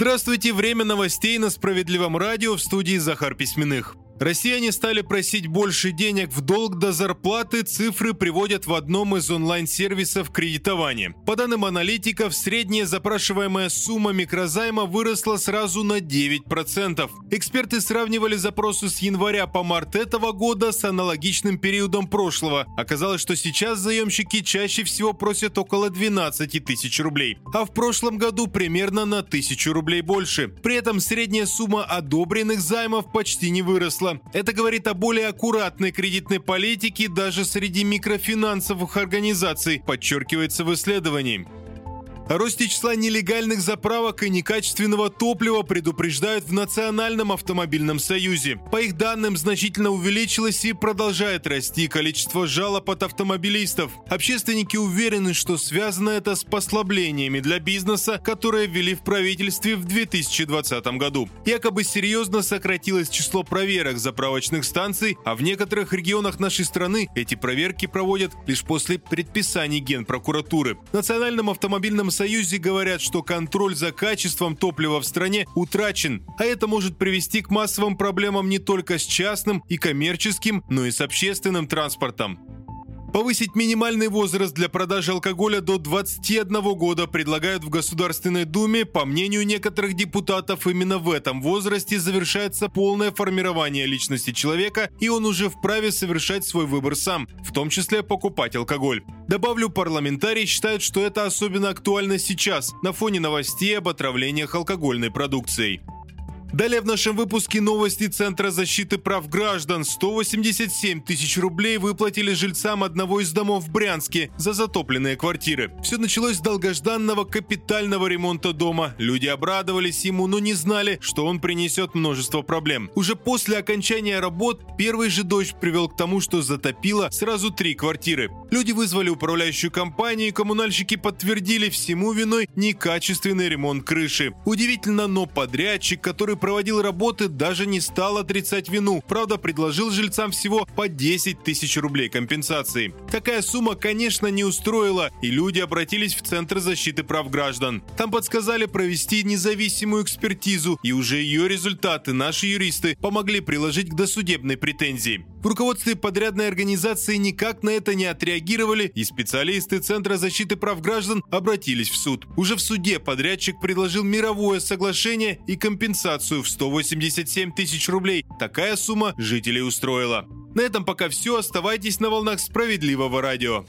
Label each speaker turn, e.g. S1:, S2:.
S1: Здравствуйте, время новостей на Справедливом радио в студии Захар Письменных. Россияне стали просить больше денег в долг до зарплаты, цифры приводят в одном из онлайн-сервисов кредитования. По данным аналитиков, средняя запрашиваемая сумма микрозайма выросла сразу на 9%. Эксперты сравнивали запросы с января по март этого года с аналогичным периодом прошлого. Оказалось, что сейчас заемщики чаще всего просят около 12 тысяч рублей, а в прошлом году примерно на тысячу рублей больше. При этом средняя сумма одобренных займов почти не выросла выросла. Это говорит о более аккуратной кредитной политике даже среди микрофинансовых организаций, подчеркивается в исследовании. О росте числа нелегальных заправок и некачественного топлива предупреждают в Национальном автомобильном союзе. По их данным, значительно увеличилось и продолжает расти количество жалоб от автомобилистов. Общественники уверены, что связано это с послаблениями для бизнеса, которые ввели в правительстве в 2020 году. Якобы серьезно сократилось число проверок заправочных станций, а в некоторых регионах нашей страны эти проверки проводят лишь после предписаний Генпрокуратуры. В Национальном автомобильном Союзе говорят, что контроль за качеством топлива в стране утрачен, а это может привести к массовым проблемам не только с частным и коммерческим, но и с общественным транспортом. Повысить минимальный возраст для продажи алкоголя до 21 года предлагают в Государственной Думе. По мнению некоторых депутатов, именно в этом возрасте завершается полное формирование личности человека, и он уже вправе совершать свой выбор сам, в том числе покупать алкоголь. Добавлю, парламентарии считают, что это особенно актуально сейчас, на фоне новостей об отравлениях алкогольной продукцией. Далее в нашем выпуске новости Центра защиты прав граждан. 187 тысяч рублей выплатили жильцам одного из домов в Брянске за затопленные квартиры. Все началось с долгожданного капитального ремонта дома. Люди обрадовались ему, но не знали, что он принесет множество проблем. Уже после окончания работ первый же дождь привел к тому, что затопило сразу три квартиры. Люди вызвали управляющую компанию, и коммунальщики подтвердили всему виной некачественный ремонт крыши. Удивительно, но подрядчик, который проводил работы, даже не стал отрицать вину. Правда, предложил жильцам всего по 10 тысяч рублей компенсации. Такая сумма, конечно, не устроила, и люди обратились в Центр защиты прав граждан. Там подсказали провести независимую экспертизу, и уже ее результаты наши юристы помогли приложить к досудебной претензии. В руководстве подрядной организации никак на это не отреагировали, и специалисты Центра защиты прав граждан обратились в суд. Уже в суде подрядчик предложил мировое соглашение и компенсацию в 187 тысяч рублей. Такая сумма жителей устроила. На этом пока все. Оставайтесь на волнах справедливого радио.